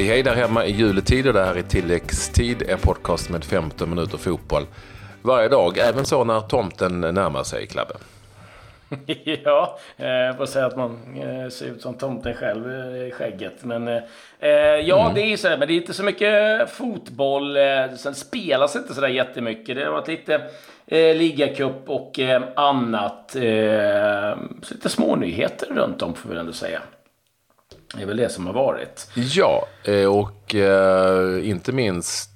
Hej hej där hemma i juletid och det här är tilläggstid, en podcast med 15 minuter fotboll varje dag, även så när tomten närmar sig, Klabbe. ja, eh, jag får säga att man eh, ser ut som tomten själv eh, i skägget. Men ja, mm. det är så här, men det är inte så mycket fotboll. Sen spelas inte så där jättemycket. Det har varit lite eh, ligacup och eh, annat. Eh, så lite smånyheter runt om får vi ändå säga. Det är väl det som har varit. Ja, och eh, inte minst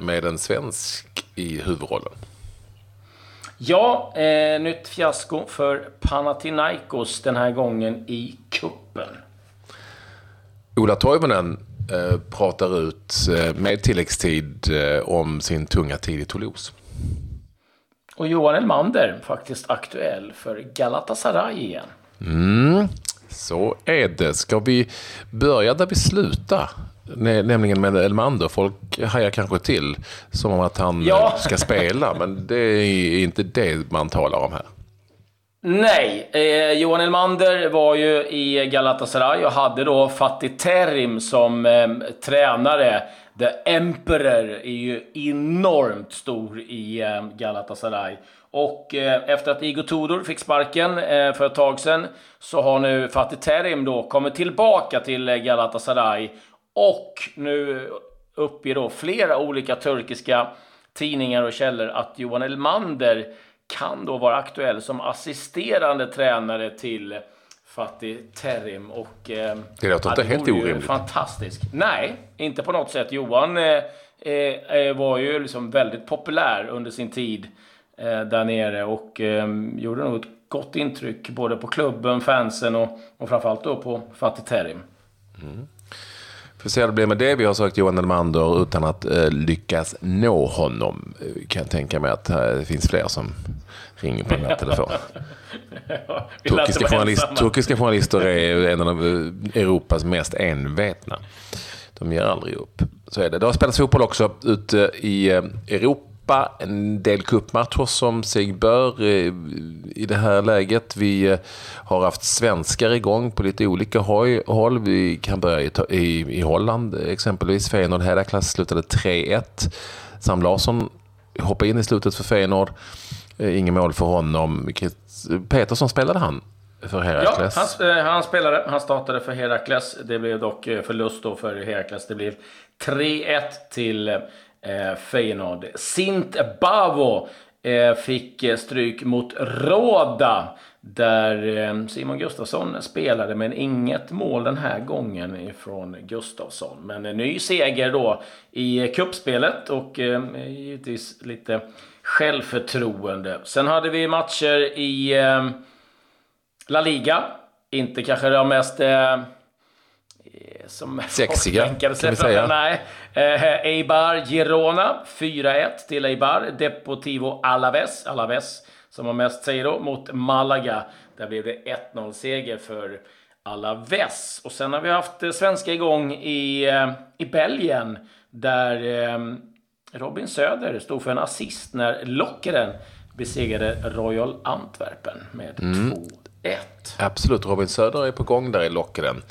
med en svensk i huvudrollen. Ja, eh, nytt fiasko för Panathinaikos den här gången i kuppen. Ola Toivonen eh, pratar ut eh, med tilläggstid eh, om sin tunga tid i Toulouse. Och Johan Elmander faktiskt aktuell för Galatasaray igen. Mm, så är det. Ska vi börja där vi slutar? Nämligen med Elmander. Folk hajar kanske till som om att han ja. ska spela, men det är inte det man talar om här. Nej, eh, Johan Elmander var ju i Galatasaray och hade då Fatih Terim som eh, tränare. The Emperor är ju enormt stor i eh, Galatasaray. Och eh, efter att Igor Tudor fick sparken eh, för ett tag sedan så har nu Fatih Terim då kommit tillbaka till eh, Galatasaray och nu uppger då flera olika turkiska tidningar och källor att Johan Elmander kan då vara aktuell som assisterande tränare till Fatih Terim. Och, eh, det låter inte helt orimligt. Fantastisk. Nej, inte på något sätt. Johan eh, eh, var ju liksom väldigt populär under sin tid eh, där nere och eh, gjorde nog ett gott intryck både på klubben, fansen och, och framförallt då på Fatih Terim. Mm. Får se hur det blir med det. Vi har sökt Johan Elmander utan att eh, lyckas nå honom. Eh, kan jag tänka mig att eh, det finns fler som ringer på den här telefonen. ja, turkiska, journalist, turkiska journalister är en av Europas mest envetna. De ger aldrig upp. Så är det. Det har spelats fotboll också ute i eh, Europa Europa, en del kuppmatcher som sig bör eh, i det här läget. Vi eh, har haft svenskar igång på lite olika håll. Vi kan börja i, i, i Holland exempelvis. Feyenoord Herakles slutade 3-1. Sam Larsson hoppade in i slutet för Feyenoord. Eh, inget mål för honom. Petersson spelade han för Herakles? Ja, han, han, spelade. Han startade för Herakles. Det blev dock förlust då för Herakles. Det blev 3-1 till eh, Feyenoord. Sint Bavo eh, fick eh, stryk mot Råda. Där eh, Simon Gustafsson spelade, men inget mål den här gången ifrån Gustafsson. Men en ny seger då i kuppspelet och eh, givetvis lite självförtroende. Sen hade vi matcher i eh, La Liga. Inte kanske de mest eh, som Sexiga, kan vi säga. Nej. Eh, Eibar Girona, 4-1 till Eibar. Deportivo Alaves, Alaves som har mest säger då, mot Malaga. Där blev det 1-0 seger för Alaves. Och sen har vi haft eh, svenska igång i, eh, i Belgien. Där eh, Robin Söder stod för en assist när Lockeren besegrade Royal Antwerpen med mm. 2-1. Absolut, Robin Söder är på gång där i Lockeren.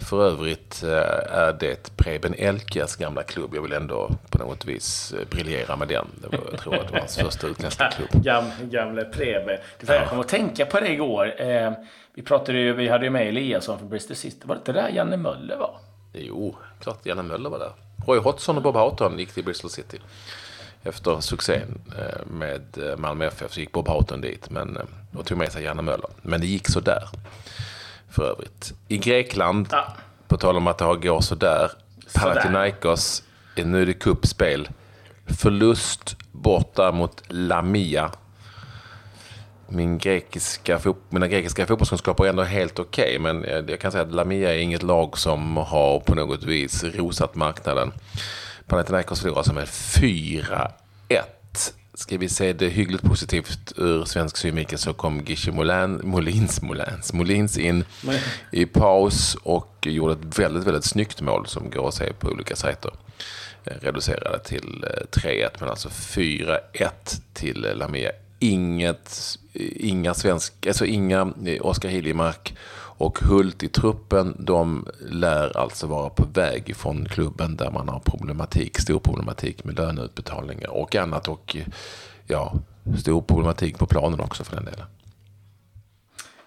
För övrigt eh, är det Preben Elkas gamla klubb. Jag vill ändå på något vis eh, briljera med den. Det var, jag tror att det var hans första utländska klubb. Gam, gamle Preben. Jag kom att tänka på det igår. Eh, vi pratade ju, vi hade ju med Eliasson från Bristol City. Var det inte där Janne Möller var? Jo, klart Janne Möller var där. Roy Hodgson och Bob Houghton gick till Bristol City. Efter succén med Malmö FF så gick Bob Houghton dit men, och tog med sig Janne Möller. Men det gick så där för övrigt. I Grekland, ja. på tal om att det går sådär, Panathinaikos, nu är det kuppspel. Förlust borta mot Lamia. Min grekiska, mina grekiska fotbollskunskaper är ändå helt okej, okay, men jag kan säga att Lamia är inget lag som har på något vis rosat marknaden. Panathinaikos förlorar alltså med 4-1 Ska vi se det hyggligt positivt ur svensk synvinkel så kom Molin, Molins, Molins, Molins in i paus och gjorde ett väldigt, väldigt snyggt mål som går att se på olika sajter. Eh, reducerade till 3-1 eh, men alltså 4-1 till Lamia inget, inga svensk, alltså inga Oskar Hiljemark och Hult i truppen, de lär alltså vara på väg ifrån klubben där man har problematik, stor problematik med löneutbetalningar och annat och ja, stor problematik på planen också för den delen.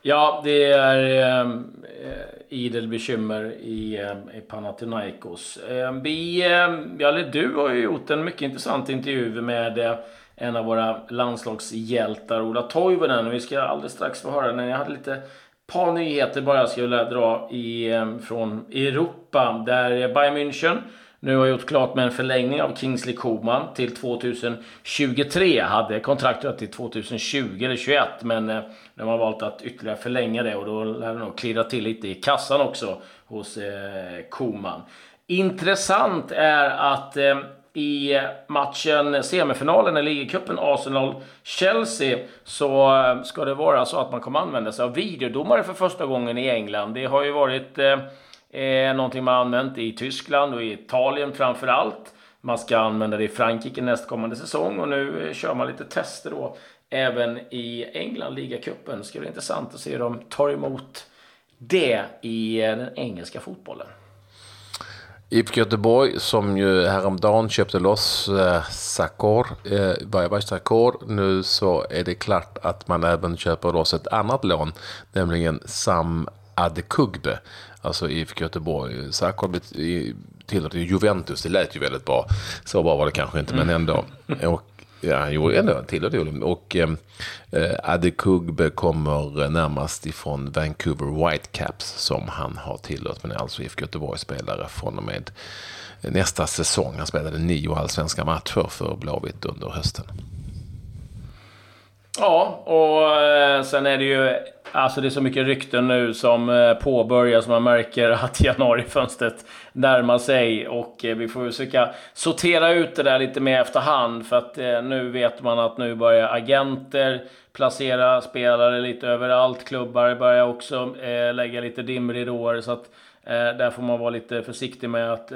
Ja, det är eh, idel bekymmer i, eh, i Panathinaikos. Eh, vi, eh, du har ju gjort en mycket intressant intervju med eh, en av våra landslagshjältar, Ola Toivonen. Vi ska alldeles strax få höra den. jag hade lite par nyheter bara jag skulle dra i, eh, från Europa. Där Bayern München nu har gjort klart med en förlängning av Kingsley Coman till 2023. Hade kontraktet till 2020 eller 2021 men eh, de har valt att ytterligare förlänga det och då lär det nog klirra till lite i kassan också hos eh, Koman. Intressant är att eh, i matchen, semifinalen i ligacupen Arsenal-Chelsea så eh, ska det vara så att man kommer använda sig av videodomare för första gången i England. Det har ju varit eh, eh, någonting man använt i Tyskland och i Italien framför allt. Man ska använda det i Frankrike nästkommande säsong och nu eh, kör man lite tester då även i England, ligacupen. Det ska bli intressant att se hur de tar emot det i eh, den engelska fotbollen. IFK Göteborg som ju häromdagen köpte loss eh, Sakor, eh, Bajabai Sakor. Nu så är det klart att man även köper loss ett annat lån, nämligen Sam Adekugbe. Alltså IFK Göteborg. Sakor tillhörde Juventus, det lät ju väldigt bra. Så bra var det kanske inte, men ändå. Och Ja, han gjorde ändå en till och ehm, eh, Adekugbe kommer närmast ifrån Vancouver Whitecaps som han har tillhört, men är alltså IFK Göteborg-spelare från och med nästa säsong. Han spelade nio allsvenska matcher för Blåvitt under hösten. Ja, och eh, sen är det ju Alltså det är så mycket rykten nu som eh, påbörjas. Man märker att januarifönstret närmar sig. Och eh, vi får försöka sortera ut det där lite mer efterhand. För att eh, nu vet man att nu börjar agenter placera spelare lite överallt. Klubbar börjar också lägga lite dimridåer. Så att där får man vara lite försiktig med att,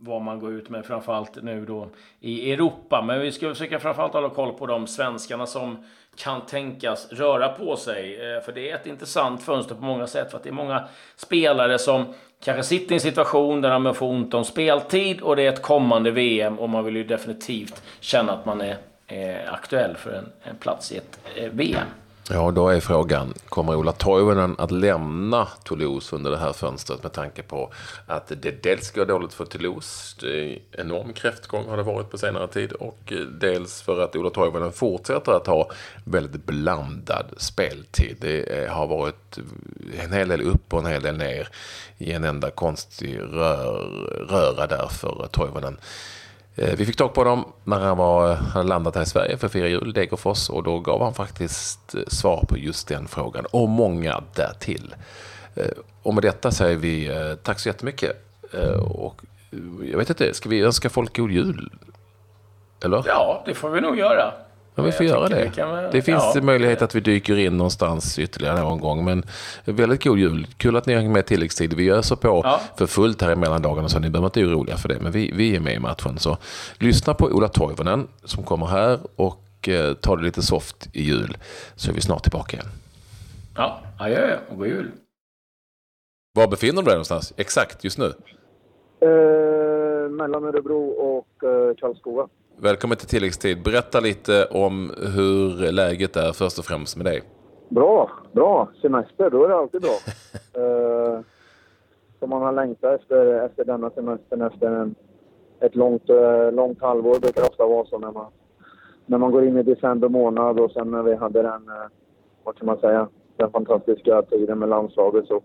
vad man går ut med, framförallt nu då i Europa. Men vi ska försöka framförallt hålla koll på de svenskarna som kan tänkas röra på sig. Eh, för det är ett intressant fönster på många sätt. För att det är många spelare som kanske sitter i en situation där de får ont om speltid och det är ett kommande VM och man vill ju definitivt känna att man är, eh, aktuell för en, en plats i ett eh, VM. Ja, då är frågan, kommer Ola Toivonen att lämna Toulouse under det här fönstret med tanke på att det dels går dåligt för Toulouse, det är enorm kräftgång har det varit på senare tid, och dels för att Ola Toivonen fortsätter att ha väldigt blandad speltid. Det har varit en hel del upp och en hel del ner i en enda konstig rör, röra där för Toivonen. Eh, vi fick tag på honom när han var, eh, hade landat här i Sverige för att fira jul, Degerfors, och då gav han faktiskt eh, svar på just den frågan och många därtill. Och med detta säger vi tack så jättemycket. Och jag vet inte, ska vi önska folk god jul? Eller? Ja, det får vi nog göra. Ja, vi får göra det. Kan, det finns ja, möjlighet att vi dyker in någonstans ytterligare någon gång. Men väldigt god jul. Kul att ni hänger med tilläggstid. Vi öser på ja. för fullt här i mellandagarna så ni behöver inte oroliga för det. Men vi, vi är med i matchen. Så lyssna på Ola Toivonen som kommer här och eh, ta det lite soft i jul. Så är vi snart tillbaka igen. Ja, adjö och god jul. Var befinner du dig någonstans exakt just nu? Eh, mellan Örebro och eh, Karlskoga. Välkommen till tilläggstid. Berätta lite om hur läget är först och främst med dig. Bra, bra. Semester, då är det alltid bra. uh, som man har längtat efter, efter denna semestern, efter en, ett långt, uh, långt halvår. Det brukar ofta vara så när man, när man går in i december månad och sen när vi hade den, uh, vad kan man säga, den fantastiska tiden med landslaget så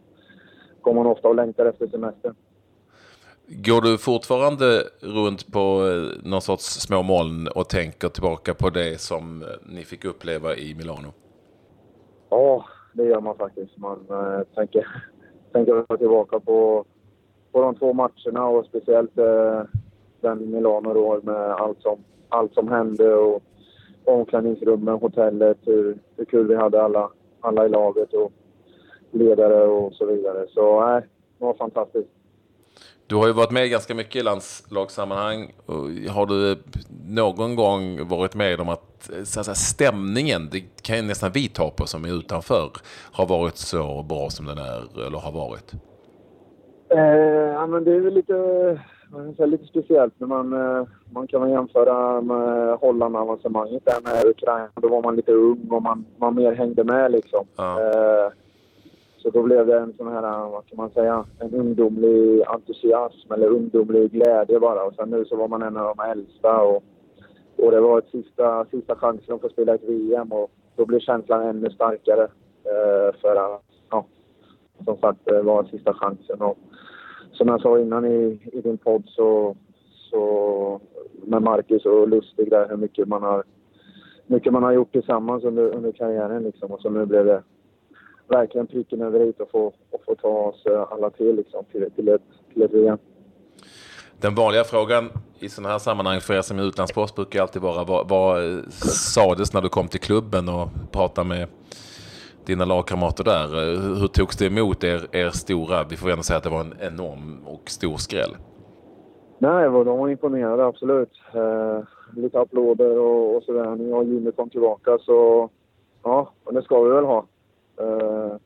går man ofta och längtar efter semestern. Går du fortfarande runt på eh, någon sorts små moln och tänker tillbaka på det som eh, ni fick uppleva i Milano? Ja, det gör man faktiskt. Man äh, tänker, tänker tillbaka på, på de två matcherna och speciellt äh, den i Milano då med allt som, allt som hände och omklädningsrummen, hotellet, hur, hur kul vi hade alla, alla i laget och ledare och så vidare. Så nej, äh, det var fantastiskt. Du har ju varit med ganska mycket i landslagssammanhang. Har du någon gång varit med om att, så att säga, stämningen, det kan ju nästan vi ta på som är utanför, har varit så bra som den är eller har varit? Eh, ja, men det är väl lite, man kan säga, lite speciellt när man, eh, man kan jämföra med Holland-avancemanget där med Ukraina. Då var man lite ung och man, man mer hängde med liksom. Ja. Eh, så då blev det en sån här, vad kan man säga, en ungdomlig entusiasm eller ungdomlig glädje bara. Och sen nu så var man en av de äldsta och, och det var ett sista, sista chansen att få spela ett VM och då blev känslan ännu starkare. Eh, för att, ja, som sagt, det var sista chansen. Och som jag sa innan i, i din podd så, så med Marcus och Lustig där hur mycket man har, mycket man har gjort tillsammans under, under karriären liksom. Och så nu blev det verkligen pricken över i och få, och få ta oss alla till, liksom, till, till, ett, till ett VM. Den vanliga frågan i sådana här sammanhang för er som är utlandsproffs brukar alltid vara vad, vad sades när du kom till klubben och pratade med dina lagkamrater där? Hur togs det emot er, er stora, vi får ändå säga att det var en enorm och stor skräll? Nej, de var imponerade absolut. Eh, lite applåder och, och sådär. När jag och Jimmy kom tillbaka så, ja, och det ska vi väl ha. Eh,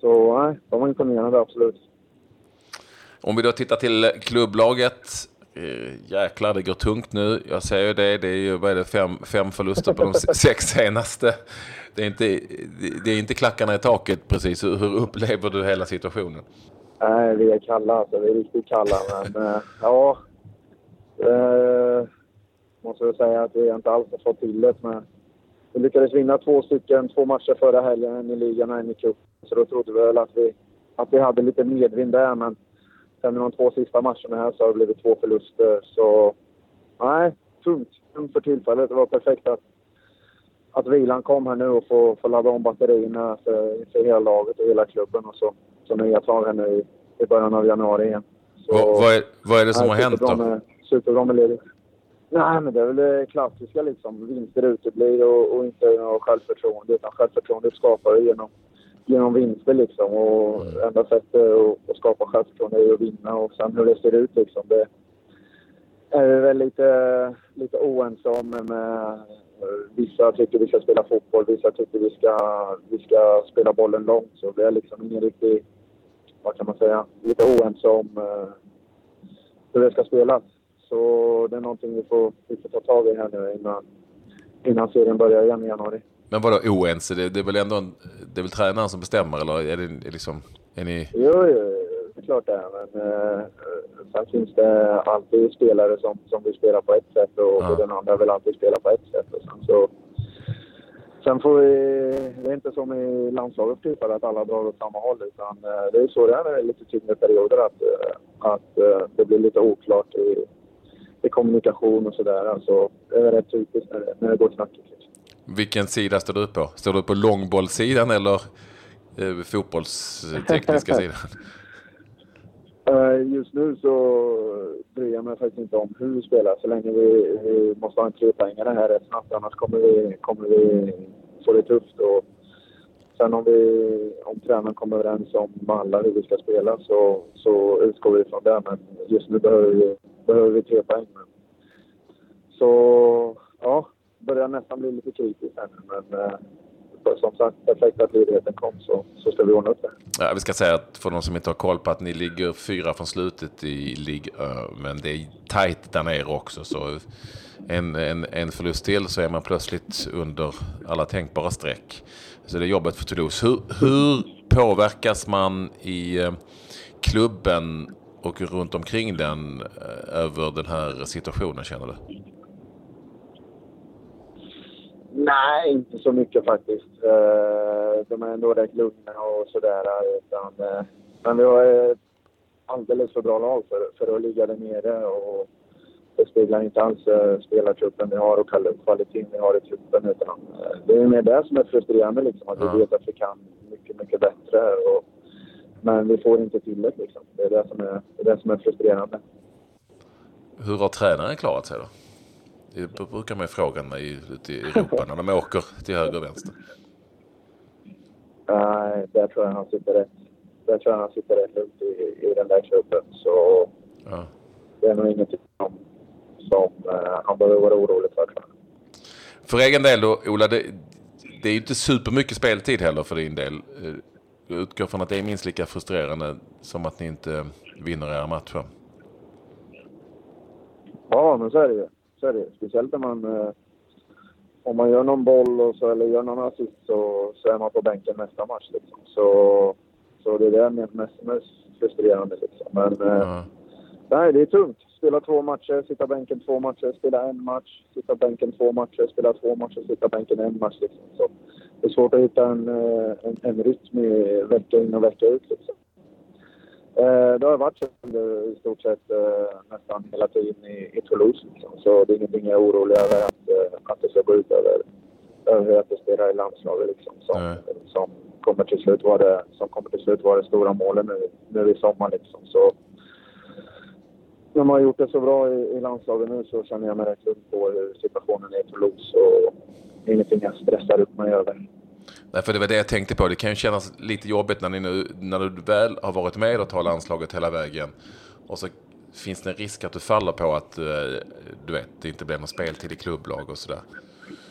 så nej, de var imponerade absolut. Om vi då tittar till klubblaget. Eh, jäklar, det går tungt nu. Jag säger ju det. Det är ju vad är det, fem, fem förluster på de sex senaste. Det är, inte, det är inte klackarna i taket precis. Hur upplever du hela situationen? Nej, vi är kalla alltså. Vi är riktigt kalla. Men äh, ja, äh, måste väl säga att vi inte alls har fått till det. Men vi lyckades vinna två stycken, två matcher förra helgen, en i ligan och en i cupen. Så då trodde vi väl att vi, att vi hade lite medvind där. Men sen i de två sista matcherna här så har det blivit två förluster. Så nej, tungt. Tungt för tillfället. Det var perfekt att, att vilan kom här nu och få, få ladda om batterierna för, för hela laget och hela klubben. Och så, så nya tag här nu i, i början av januari igen. Så, vad, vad, är, vad är det som nej, har hänt då? Med, superbra med ledigt. Nej, men det är väl det klassiska liksom. Vinster uteblir och, och inte något självförtroende. Utan självförtroendet skapar genom, genom vinster liksom. Och Mm. enda sättet att, att skapa självförtroende är att vinna. Och sen hur det ser ut liksom. Det är vi väl lite, lite oense om. Med, vissa tycker vi ska spela fotboll, vissa tycker vi ska, vi ska spela bollen långt. Så det är liksom ingen riktig, vad kan man säga, lite oense om eh, hur det ska spelas. Så det är någonting vi får, vi får ta tag i här nu innan, innan serien börjar igen i januari. Men vadå oense? Det, det är väl ändå en, det är väl tränaren som bestämmer eller är det liksom, är ni... Jo, jo, det är klart det är. Men eh, sen finns det alltid spelare som, som vill spela på ett sätt och, Ja. och den andra vill alltid spela på ett sätt. Och sen, så, sen får vi... Det är inte som i landslaget typ att alla drar åt samma håll utan eh, det är så det är när det är lite tyngre perioder att, eh, att eh, det blir lite oklart i, i kommunikation och sådär. Alltså, det är rätt typiskt när det, när det går knackigt. Liksom. Vilken sida står du på? Står du på långbollssidan eller eh, fotbollstekniska sidan? Eh, Just nu så bryr jag mig faktiskt inte om hur vi spelar så länge vi, vi måste ha en trepoängare här rätt snabbt annars kommer vi, kommer vi få det tufft. Och sen om, vi, om tränaren kommer överens om alla hur vi ska spela så, så utgår vi från det. Men just nu behöver vi, behöver vi tre poäng. Men, så ja, börjar nästan bli lite kritiskt här nu. Men eh, som sagt, perfekt att ledigheten kom så, så ska vi ordna upp det. Ja, vi ska säga att för de som inte har koll på att ni ligger fyra från slutet i ligg, men det är tajt där nere också. Så en, en, en förlust till så är man plötsligt under alla tänkbara streck. Så det är jobbet för Toulouse. Hur, hur påverkas man i eh, klubben och runt omkring den eh, över den här situationen känner du? Nej, inte så mycket faktiskt. Eh, de är ändå rätt lugna och sådär. Utan, men vi har ett alldeles för bra lag för, för att ligga där nere. Och det speglar inte alls eh, spelartruppen vi har och kval- kvaliteten vi har i truppen. Utan, eh, det är mer det som är frustrerande. Liksom, att Ja. vi vet att vi kan mycket, mycket bättre. Och, men vi får inte till det. Liksom. Det, är det, som är, det är det som är frustrerande. Hur har tränaren klarat sig då? Det brukar man ju fråga mig ute i Europa när de åker till höger och vänster. Nej, där tror jag han sitter rätt. där tror jag han sitter rätt lugnt i, i den där klubben. Så Ja. det är nog ingenting som, som eh, han behöver vara orolig för. För egen del då, Ola, det, det är ju inte supermycket speltid heller för din del. Eh, Jag utgår från att det är minst lika frustrerande som att ni inte vinner era matcher. Ja, men så är det ju. Så är det. Speciellt när man... Eh, om man gör någon boll och så, eller gör någon assist så, så är man på bänken nästa match. Liksom. Så, så det är det mest, mest, frustrerande. Liksom. Men eh, Ja. nej, det är tungt. Spela två matcher, sitta bänken två matcher, spela en match, sitta bänken två matcher, spela två matcher, sitta bänken en match. Liksom. Så det är svårt att hitta en, eh, en, en rytm i vecka in och vecka ut. Liksom. Eh, det har varit så under i stort sett eh, nästan hela tiden i, i Toulouse. Liksom. Så det är ingenting jag är orolig över att, eh, att det ska gå ut över, över hur jag presterar i landslaget. Liksom, som, som, kommer till slut vara det, som kommer till slut vara det stora målet nu, nu i sommar. Liksom. Så, när man har gjort det så bra i, i landslaget nu så känner jag mig rätt lugn på hur situationen är i Toulouse. Och ingenting jag stressar upp mig över. Nej, för det var det jag tänkte på. Det kan ju kännas lite jobbigt när, ni nu, när du väl har varit med och tar landslaget hela vägen. Och så finns det en risk att du faller på att eh, du vet, det inte blir någon speltid i klubblag och sådär.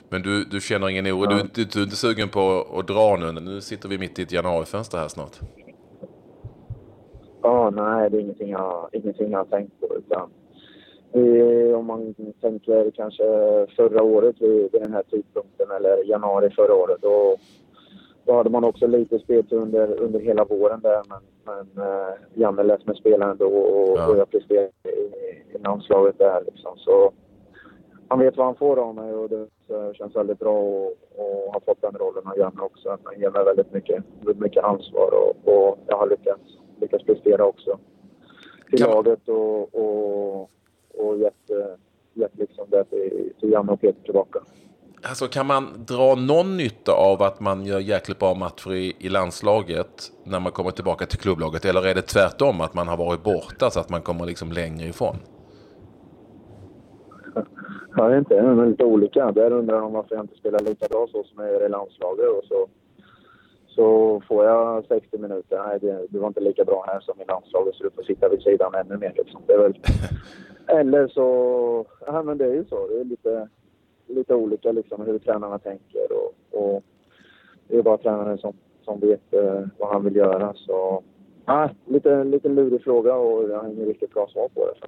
Men du, du känner ingen oro? Du, du, du är inte sugen på att dra nu? Nu sitter vi mitt i ett januarifönster här snart. Ja, nej, det är ingenting jag, ingenting jag har tänkt på. Utan, eh, om man tänker kanske förra året vid, vid den här tidpunkten eller januari förra året. Då, då hade man också lite speltid under, under hela våren där. Men, men eh, Janne lät mig spela ändå och, Ja. och jag presterade i, i landslaget där. Liksom. Så han vet vad han får av mig och det känns väldigt bra att ha fått den rollen av Janne också. Han ger mig väldigt mycket, mycket ansvar och, och jag har lyckats, lyckats prestera också till Kan- laget och, och, och gett, gett liksom det till, till Janne och Peter tillbaka. Alltså kan man dra någon nytta av att man gör jäkligt bra matcher i, i landslaget när man kommer tillbaka till klubblaget? Eller är det tvärtom att man har varit borta så att man kommer liksom längre ifrån? Jag vet inte, de är lite olika. Där undrar de varför jag inte spelar lika bra så som jag gör i landslaget. Och så, så får jag 60 minuter. Nej, det, det var inte lika bra här som i landslaget så du får sitta vid sidan ännu mer. Liksom. Det är väl... Eller så... Ja, men det är ju så. Det är lite, lite olika liksom, hur tränarna tänker. Och, och det är bara tränaren som, som vet eh, vad han vill göra. Så, ja, lite, lite lurig fråga och jag har inget riktigt bra svar på det.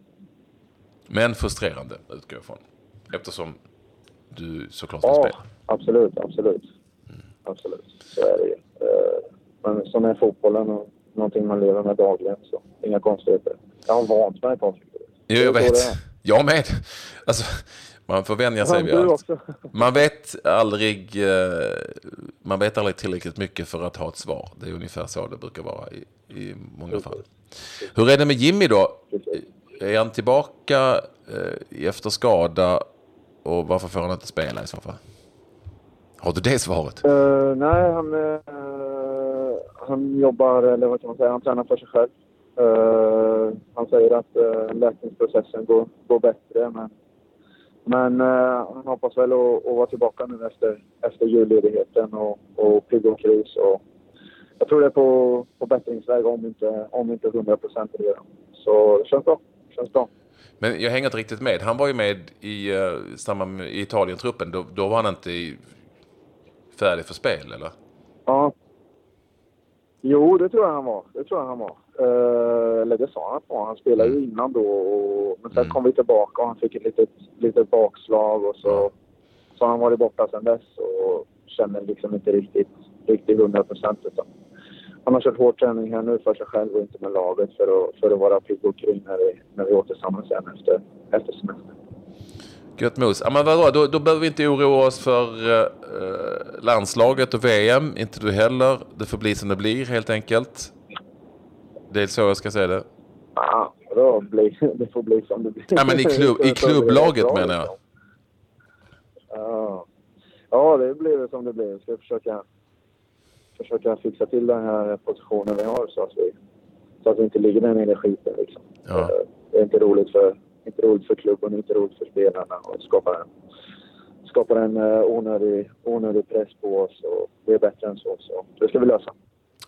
Men frustrerande utgår jag ifrån. Eftersom du såklart ska Ja, spela. absolut, absolut. Absolut, så är det ju. Som är fotbollen och någonting man lever med dagligen så inga konstigheter. Jag har vant mig Patrik. Jo, jag vet. Jag med. Alltså, man får vänja sig vid allt. Man vet aldrig, eh, man vet aldrig tillräckligt mycket för att ha ett svar. Det är ungefär så det brukar vara i, i många fall. Hur är det med Jimmy då? Är han tillbaka eh, efter skada och varför får han inte spela i så fall? Har du det svaret? Eh, nej, han, han jobbar, eller vad kan man säga, han tränar för sig själv. Eh, han säger att uh, läkningsprocessen går, går bättre, men, men eh, han hoppas väl att, att vara tillbaka nu efter, efter julledigheten och, och pigg och kris. Och jag tror det är på, på bättringsväg om inte, om inte 100 procent redan. Så det känns bra. Känns bra. Men jag hänger inte riktigt med. Han var ju med i uh, i Italien-truppen. Då, då var han inte i, färdig för spel, eller? Ja. Jo, det tror jag han var. Det tror jag han var. Eh, eller det sa han att var. Han spelade ju innan då. Och, men sen Mm. kom vi tillbaka och han fick ett litet, litet bakslag och så, så har han varit borta sedan dess och känner liksom inte riktigt, riktigt 100 procent. Han har kört hård träning här nu för sig själv och inte med laget för att, för att vara pigg och kry när vi, när vi återsamlas sen efter, efter semestern. Gött mos. Ja, men vadå, då, då behöver vi inte oroa oss för eh, landslaget och VM. Inte du heller. Det får bli som det blir helt enkelt. Det är så jag ska säga det. Ja, då blir, det får bli som det blir. Ja, men i klubb- i klubblaget menar jag. Ja. ja, det blir som det blir. Vi ska försöka, försöka fixa till den här positionen vi har så att vi, så att vi inte ligger där nere i skiten. Liksom. Ja. Eh, Det är inte roligt för, inte roligt för klubben, inte roligt för spelarna och skapar en, skapar en eh, onödig, onödig press på oss. Och det är bättre än så, så det ska vi lösa.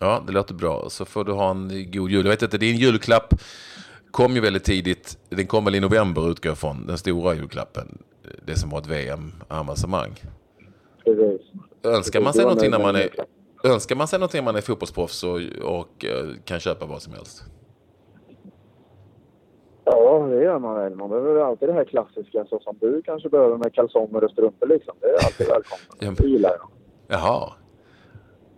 Ja, det låter bra. Så får du ha en god jul. Jag vet inte, din julklapp kom ju väldigt tidigt. Den kom väl i november utgår jag från. Den stora julklappen. Det som var ett VM-avancemang. Precis. Önskar man sig någonting när man är... Önskar man sig någonting när man är fotbollsproffs och, och eh, kan köpa vad som helst? Ja, det gör man väl. Man behöver alltid det här klassiska så som du kanske behöver med kalsonger och strumpor liksom. Det är alltid välkommet. Det gillar jag. Jaha.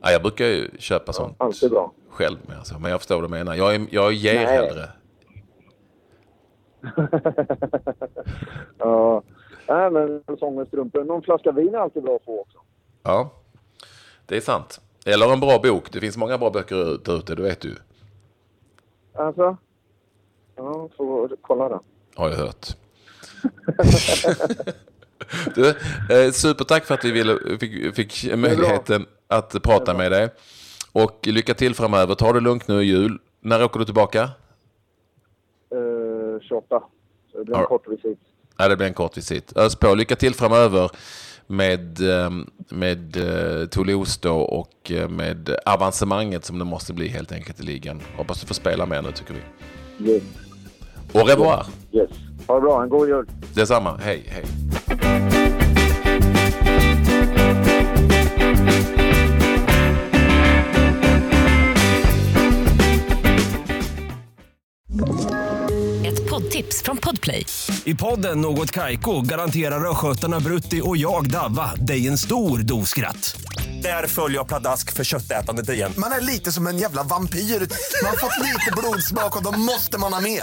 Ja, jag brukar ju köpa sånt alltid bra. själv med. Alltså. Men jag förstår vad du menar. Jag, är, jag ger Nej. hellre. Ja. Nej, men kalsonger och strumpor. Någon flaska vin är alltid bra att få också. Ja, det är sant. Eller en bra bok. Det finns många bra böcker där ute, det vet du. Alltså? Ja, får kolla den. Har jag hört. du, eh, supertack för att vi ville, fick, fick möjligheten att prata med dig. Och lycka till framöver. Ta det lugnt nu i jul. När åker du tillbaka? Eh, 28. Så det blir en Ja. kort visit. Ja, det blir en kort visit. Ös på. Lycka till framöver med, eh, med eh, Toulouse då och eh, med avancemanget som det måste bli helt enkelt i ligan. Hoppas du får spela mer nu tycker vi. Yes. Au revoir! yes. Ha det bra. En god jul. Detsamma. Hej, hej. Ett poddtips från Podplay. I podden Något Kaiko garanterar östgötarna Brutti och jag, Davva, dig en stor dos skratt. Där följer jag pladask för köttätandet igen. Man är lite som en jävla vampyr. Man har fått lite blodsmak och då måste man ha mer.